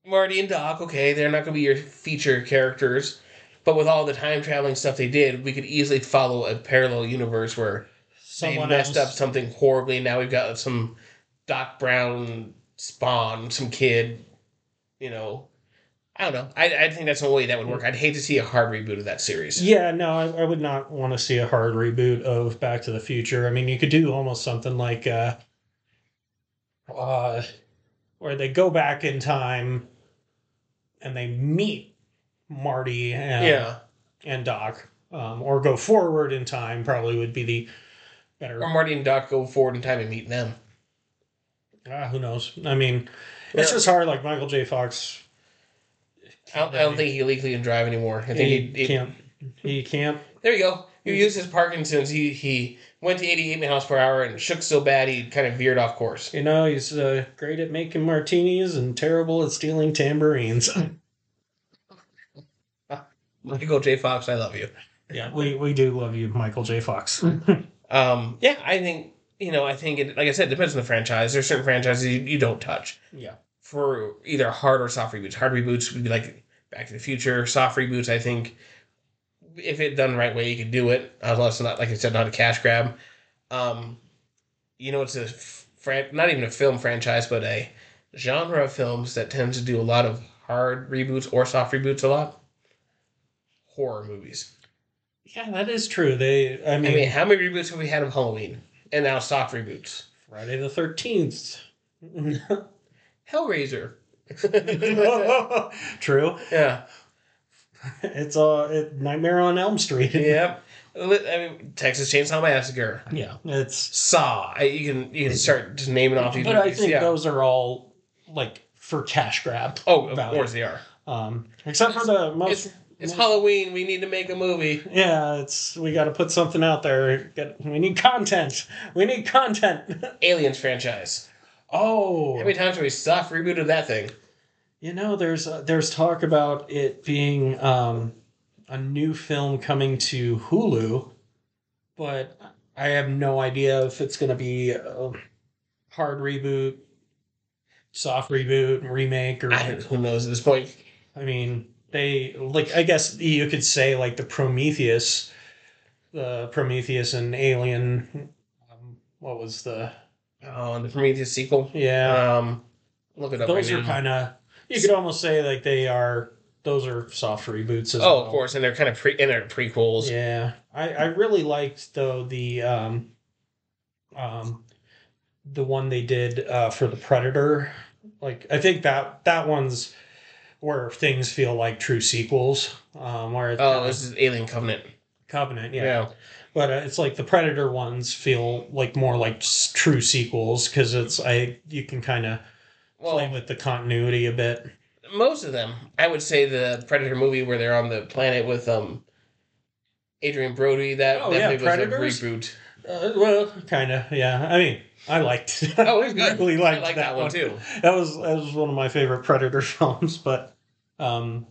S2: Marty and Doc, okay, they're not going to be your feature characters, but with all the time traveling stuff they did, we could easily follow a parallel universe where
S3: Someone
S2: they messed
S3: else.
S2: up something horribly. And now we've got some Doc Brown spawn, some kid. You know, I don't know. I, I think that's the way that would work. I'd hate to see a hard reboot of that series.
S3: Yeah, no, I, I would not want to see a hard reboot of Back to the Future. I mean, you could do almost something like uh, uh, where they go back in time and they meet Marty and
S2: Yeah.
S3: and Doc, um, or go forward in time. Probably would be the better.
S2: Or Marty and Doc go forward in time and meet them.
S3: Ah, who knows? I mean, it's just hard. Like Michael J. Fox,
S2: I don't, I don't think he legally can drive anymore. I think
S3: he
S2: he, he-
S3: can't. He can't.
S2: There you go. You used his Parkinson's. He he went to 88 miles per hour and shook so bad he kind of veered off course.
S3: You know, he's uh, great at making martinis and terrible at stealing tambourines.
S2: Michael J. Fox, I love you.
S3: yeah, we, we do love you, Michael J. Fox.
S2: Um, yeah, I think you know. I think it, like I said, it depends on the franchise. There's certain franchises you, you don't touch
S3: yeah.
S2: for either hard or soft reboots. Hard reboots would be like Back to the Future. Soft reboots, I think, if it done the right way, you could do it. Unless it's not, like I said, not a cash grab. Um, you know, it's a fran- not even a film franchise, but a genre of films that tends to do a lot of hard reboots or soft reboots a lot. Horror movies.
S3: Yeah, that is true. They, I
S2: I
S3: mean,
S2: mean, how many reboots have we had of Halloween? And now soft reboots.
S3: Friday the Thirteenth.
S2: Hellraiser.
S3: true.
S2: yeah.
S3: It's a it, Nightmare on Elm Street.
S2: Yep. I mean, Texas Chainsaw Massacre.
S3: yeah. It's,
S2: Saw. I- You can you can start just naming off these
S3: but I think
S2: yeah.
S3: those are all like for cash grab.
S2: Oh, of
S3: value.
S2: course they are.
S3: Um, except for the most.
S2: It's, it's Halloween. We need to make a movie.
S3: Yeah, it's we got to put something out there. Get, we need content. We need content.
S2: Aliens franchise.
S3: oh,
S2: How many times have we soft rebooted that thing?
S3: You know, there's uh, there's talk about it being um, a new film coming to Hulu, but I have no idea if it's going to be a hard reboot, soft reboot, remake, or
S2: who knows at this point?
S3: I mean, they like I guess you could say like the Prometheus, the Prometheus and Alien. Um, what was the
S2: Oh, the Prometheus sequel.
S3: yeah?
S2: Um, look it up.
S3: those
S2: right
S3: are kind of you could almost say like they are those are soft reboots as
S2: Oh,
S3: well.
S2: of course, and they're kind of pre and they're prequels.
S3: Yeah, I I really liked though the um um the one they did uh for the Predator. Like I think that that one's where things feel like true sequels. Um, where it's
S2: Oh, this is Alien Covenant.
S3: Covenant,
S2: Yeah.
S3: yeah. But uh, it's like the Predator ones feel like more like true sequels because it's I you can kind of play with the continuity a bit.
S2: most of them. I would say the Predator movie where they're on the planet with um Adrien Brody. That
S3: Oh,
S2: that
S3: yeah, Predators?
S2: was a reboot.
S3: Uh, well, kind of, yeah. I mean, I liked. it.
S2: Oh, it was
S3: I
S2: good.
S3: really
S2: I
S3: liked
S2: like that, one too.
S3: That was that was one of my favorite Predator films, but um,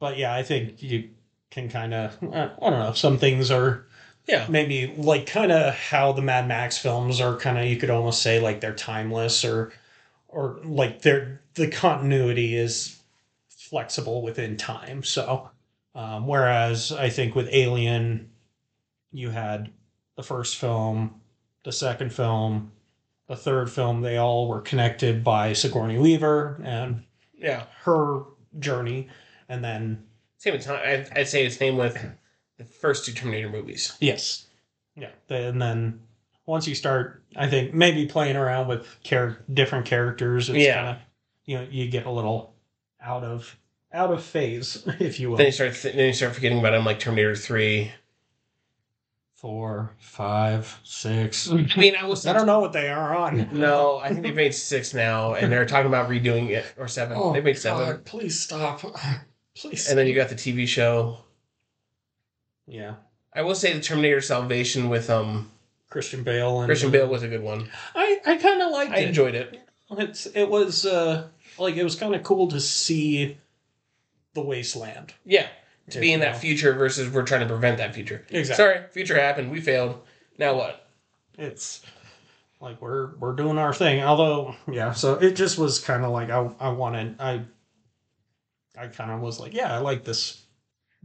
S3: but yeah, I think you can kind of I don't know. Some things are
S2: Yeah.
S3: maybe like kind of how the Mad Max films are kind of you could almost say like they're timeless or or like they're the continuity is flexible within time. So um, whereas I think with Alien, you had the first film, the second film, the third film. They all were connected by Sigourney Weaver and
S2: Yeah.
S3: her journey, and then
S2: Same with time. I'd, I'd say it's same with the first two Terminator movies.
S3: Yes. Yeah. And then once you start, I think maybe playing around with char- different characters, it's
S2: Yeah.
S3: kind of you know you get a little out of out of phase, if you will.
S2: Then you start th- then you start forgetting about them like Terminator Three.
S3: Four, five, six.
S2: I mean, I was
S3: I don't know what they are on.
S2: No, I think they've made six now, and they're talking about redoing it or seven.
S3: Oh,
S2: they made seven,
S3: please stop. Please.
S2: and then you got the TV show.
S3: yeah,
S2: I will say the Terminator Salvation with um
S3: Christian Bale and
S2: Christian Bale was a good one.
S3: I I kind of liked
S2: I
S3: it.
S2: enjoyed it.
S3: It's it was uh like it was kind of cool to see the wasteland.
S2: Yeah, to be in that future versus we're trying to prevent that future.
S3: Exactly.
S2: Sorry, future happened. We failed. Now what?
S3: it's like we're we're doing our thing although yeah so it just was kind of like i i wanted i i kind of was like yeah i like this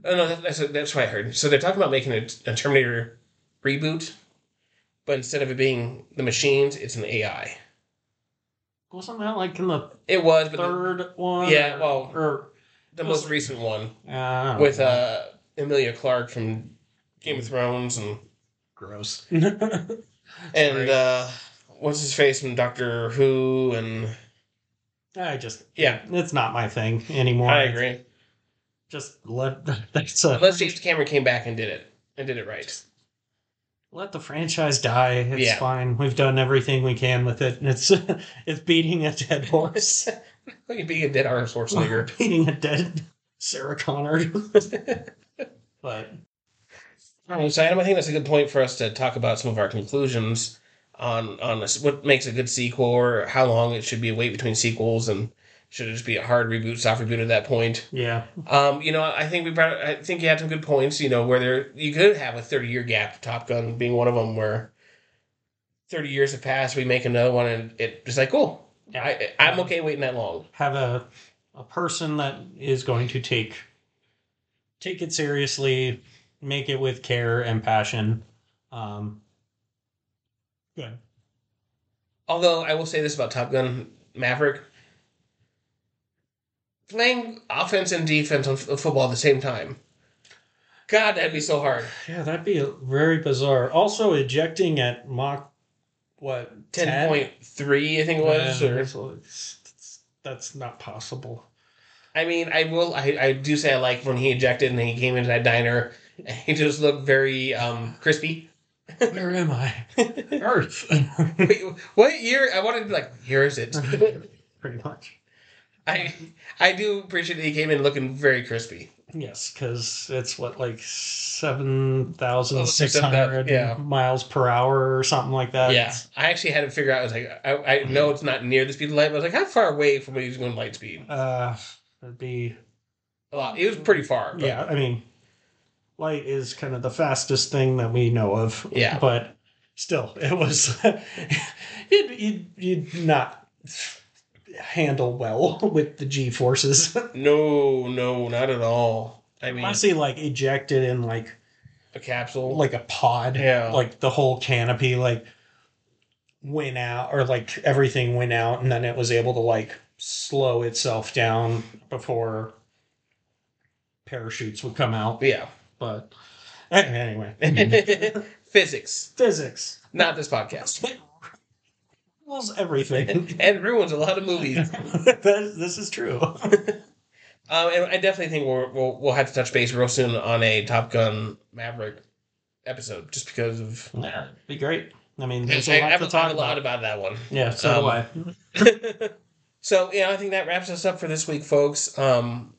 S2: Oh no, that, that's that's what I heard. So they're talking about making a, a Terminator reboot, but instead of it being the machines, it's an AI.
S3: wasn't that like in the
S2: It was, but the,
S3: third one
S2: yeah, well,
S3: or
S2: the most recent one
S3: uh,
S2: with uh Emilia Clarke from Game of Thrones and
S3: gross
S2: and
S3: Sorry.
S2: uh what's his face from Doctor Who and
S3: i just
S2: yeah,
S3: it's not my thing anymore
S2: I agree.
S3: just let that's a
S2: Unless James Cameron came back and did it and did it right.
S3: Let the franchise die. It's
S2: Yeah.
S3: fine. We've done everything we can with it. And it's it's beating a dead horse.
S2: Like being a dead Arnold Schwarzenegger.
S3: beating a dead sarah connor. But
S2: All right, so Adam, I think that's a good point for us to talk about some of our conclusions on on this, what makes a good sequel, or how long it should be a wait between sequels, and should it just be a hard reboot, soft reboot at that point.
S3: yeah
S2: Um, you know, I think we brought, I think you had some good points. You know, where there you could have a thirty year gap, Top Gun being one of them, where thirty years have passed, we make another one, and it just like cool. I I'm okay waiting that long.
S3: have a a person that is going to take take it seriously, make it with care and passion. Um, good.
S2: Although I will say this about Top Gun Maverick. Playing offense and defense on f- football at the same time. God, that'd be so hard.
S3: Yeah, that'd be very bizarre. Also, ejecting at Mach, what,
S2: 10.3, I think it was.
S3: Yeah,
S2: or,
S3: that's, that's- that's not possible.
S2: I mean, I will. I, I do say I like when he ejected and he came into that diner. And he just looked very um, crispy.
S3: Where am I? Earth.
S2: Wait, what year? I wanted to be like, here is it.
S3: Pretty much.
S2: I I do appreciate that he came in looking very crispy.
S3: Yes, because it's what, like 7,600
S2: Oh, yeah.
S3: miles per hour or something like that.
S2: Yeah, I actually had to figure out. I was like, I, I know it's not near the speed of light, but I was like, how far away from when he was going light speed?
S3: Uh, it'd be
S2: A lot. It was pretty far. but-
S3: yeah. I mean, light is kind of the fastest thing that we know of.
S2: Yeah.
S3: but still, it was you'd, you'd you'd not handle well with the G forces.
S2: No, no, not at all. I mean,
S3: I see like ejected in like
S2: a capsule.
S3: like a pod.
S2: Yeah.
S3: like the whole canopy like went out or like everything went out, and then it was able to like slow itself down before parachutes would come out.
S2: yeah.
S3: But anyway,
S2: Physics,
S3: physics
S2: not this podcast,
S3: rules everything.
S2: and ruins a lot of movies.
S3: That- this is true.
S2: Um, and I definitely think we'll, we'll we'll have to touch base real soon on a Top Gun Maverick episode, just because of.
S3: Yeah, it'd be great. I mean,
S2: I,
S3: there's
S2: I
S3: a lot
S2: have
S3: to talk a
S2: lot
S3: about.
S2: about that one.
S3: Yeah, so do
S2: Um,
S3: I.
S2: so yeah, I think that wraps us up for this week, folks. Um,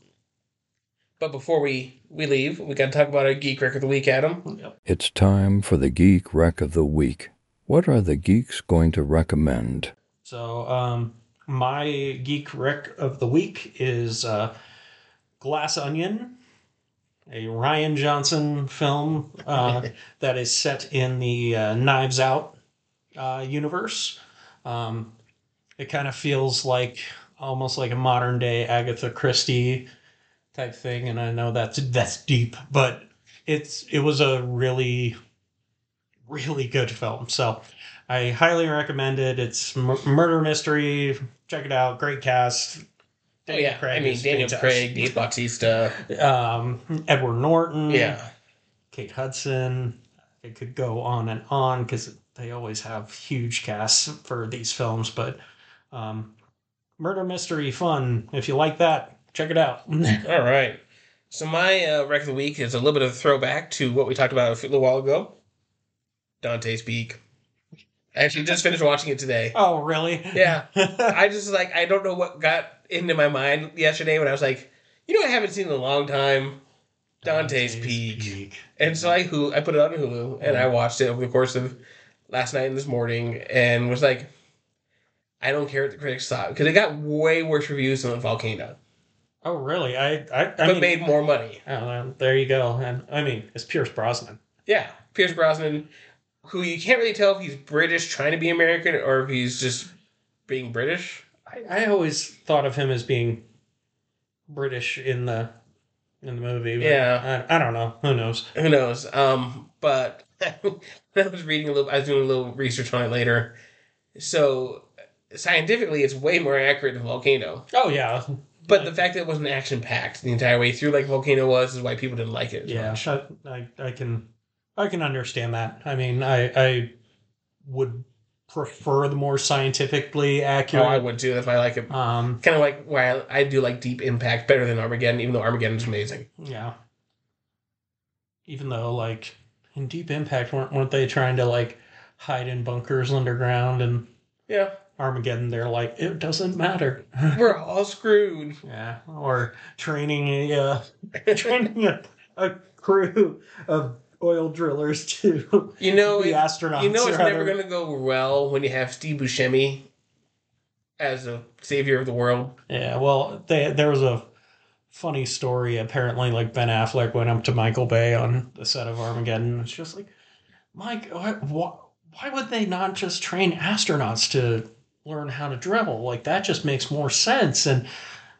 S2: but before we we leave, we got to talk about our geek record of the week, Adam.
S3: Yep.
S1: It's time for the Geek Rec of the Week. What are the geeks going to recommend?
S3: So, um, my geek rec of the week is uh, Glass Onion, a Rian Johnson film uh, that is set in the uh, Knives Out uh, universe. Um, it kind of feels like almost like a modern day Agatha Christie type thing, and I know that's that's deep, but it's it was a really really good film. So I highly recommend it. It's mur- murder mystery. Check it out. Great cast.
S2: Oh yeah, I mean Daniel. Craig, Dave Bautista.
S3: um, Edward Norton.
S2: Yeah,
S3: Kate Hudson. It could go on and on because they always have huge casts for these films. But um, murder mystery fun. If you like that, check it out.
S2: All right. So my uh, rec of the week is a little bit of a throwback to what we talked about a little while ago. Dante's Peak. I actually just finished watching it today.
S3: oh, really?
S2: Yeah. I just like I don't know what got into my mind yesterday when I was like, you know, I haven't seen in a long time. Dante's, Peak. And so I who I put it on Hulu and I watched it over the course of last night and this morning and was like, I don't care what the critics thought because it got way worse reviews than Volcano,
S3: Oh, really? I, I, I
S2: but
S3: mean,
S2: made more money.
S3: oh, well, there you go. And I mean, it's Pierce Brosnan.
S2: Yeah, Pierce Brosnan, who you can't really tell if he's British trying to be American or if he's just being British.
S3: I, I always thought of him as being British in the in the movie.
S2: Yeah.
S3: I, I don't know. Who knows?
S2: Who knows? Um, but I was reading a little, I was doing a little research on it later. So scientifically, it's way more accurate than Volcano.
S3: Oh yeah,
S2: But the fact that it wasn't action packed the entire way through, like Volcano was, is why people didn't like it.
S3: Yeah. I, I I can I can understand that. I mean, I I would prefer the more scientifically
S2: Oh,
S3: accurate.
S2: I would too. That's why I like it.
S3: Um,
S2: Kind of like why I, I do like Deep Impact better than Armageddon, even though Armageddon's amazing.
S3: yeah. Even though, like in Deep Impact, weren't weren't they trying to like hide in bunkers underground and
S2: Yeah,
S3: Armageddon? They're like, it doesn't matter.
S2: we're all screwed.
S3: Yeah, or training a uh, training a, a crew of oil drillers to
S2: You know, it-
S3: astronauts.
S2: you know it's never going to go well when you have Steve Buscemi as a savior of the world.
S3: Yeah, well, they, there was a funny story. Apparently, like Ben Affleck went up to Michael Bay on the set of Armageddon. It's just like, Mike, why, why, why would they not just train astronauts to learn how to drill? Like that just makes more sense. And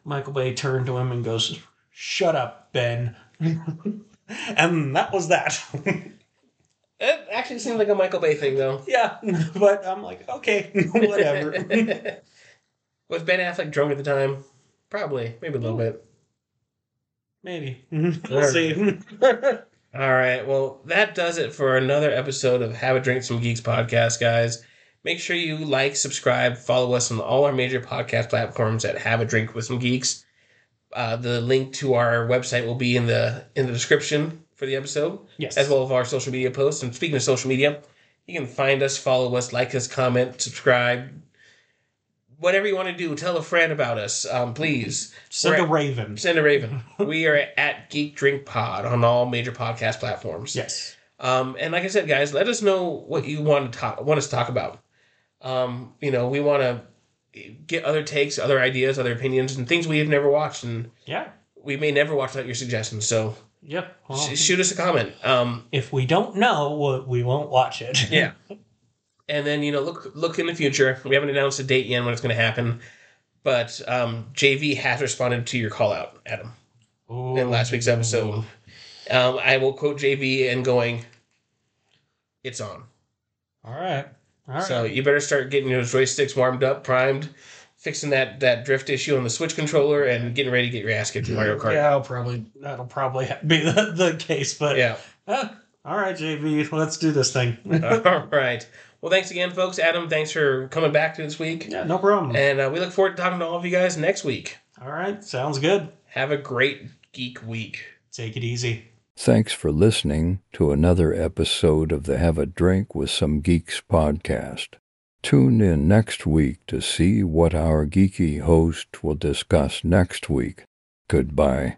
S3: Michael Bay turned to him and goes, "Shut up, Ben." and that was that.
S2: It actually seemed like a Michael Bay thing, though.
S3: Yeah, but I'm like, okay, whatever.
S2: Was Ben Affleck drunk at the time? Probably, maybe a little hmm. bit.
S3: Maybe we'll see.
S2: All right, well, that does it for another episode of Have a Drink Some Geeks podcast, guys. Make sure you like, subscribe, follow us on all our major podcast platforms at Have a Drink with Some Geeks. Uh, the link to our website will be in the in the description for the episode,
S3: yes,
S2: as well as our social media posts. And speaking of social media, you can find us, follow us, like us, comment, subscribe, whatever you want to do. Tell a friend about us, um, please.
S3: Send
S2: We're
S3: a
S2: at-
S3: raven.
S2: Send a raven. we are at Geek Drink Pod on all major podcast platforms.
S3: Yes.
S2: Um, and like I said, guys, let us know what you want to talk, want us to talk about. Um, you know, we want to get other takes, other ideas, other opinions, and things we have never watched, and
S3: Yeah.
S2: we may never watch without your suggestions. So
S3: Yep. Well,
S2: sh- shoot us a comment. Um,
S3: if we don't know, we won't watch it.
S2: yeah. And then you know, look look in the future. We haven't announced a date yet when it's going to happen, but um, JV has responded to your call out, Adam. in last week's episode. Um, I will quote JV and going, "It's on."
S3: All right. Right.
S2: So you better start getting your joysticks warmed up, primed, fixing that that drift issue on the Switch controller, and getting ready to get your ass kicked in Mario Kart.
S3: Yeah, I'll probably that'll probably be the, the case, but
S2: Yeah.
S3: uh, all right, JV, let's do this thing.
S2: All right. Well, thanks again, folks. Adam, thanks for coming back to this week,
S3: yeah, no problem.
S2: and uh, we look forward to talking to all of you guys next week.
S3: all right, sounds good.
S2: Have a great geek week.
S3: Take it easy.
S1: Thanks for listening to another episode of the Have a Drink with Some Geeks podcast. Tune in next week to see what our geeky host will discuss next week. Goodbye.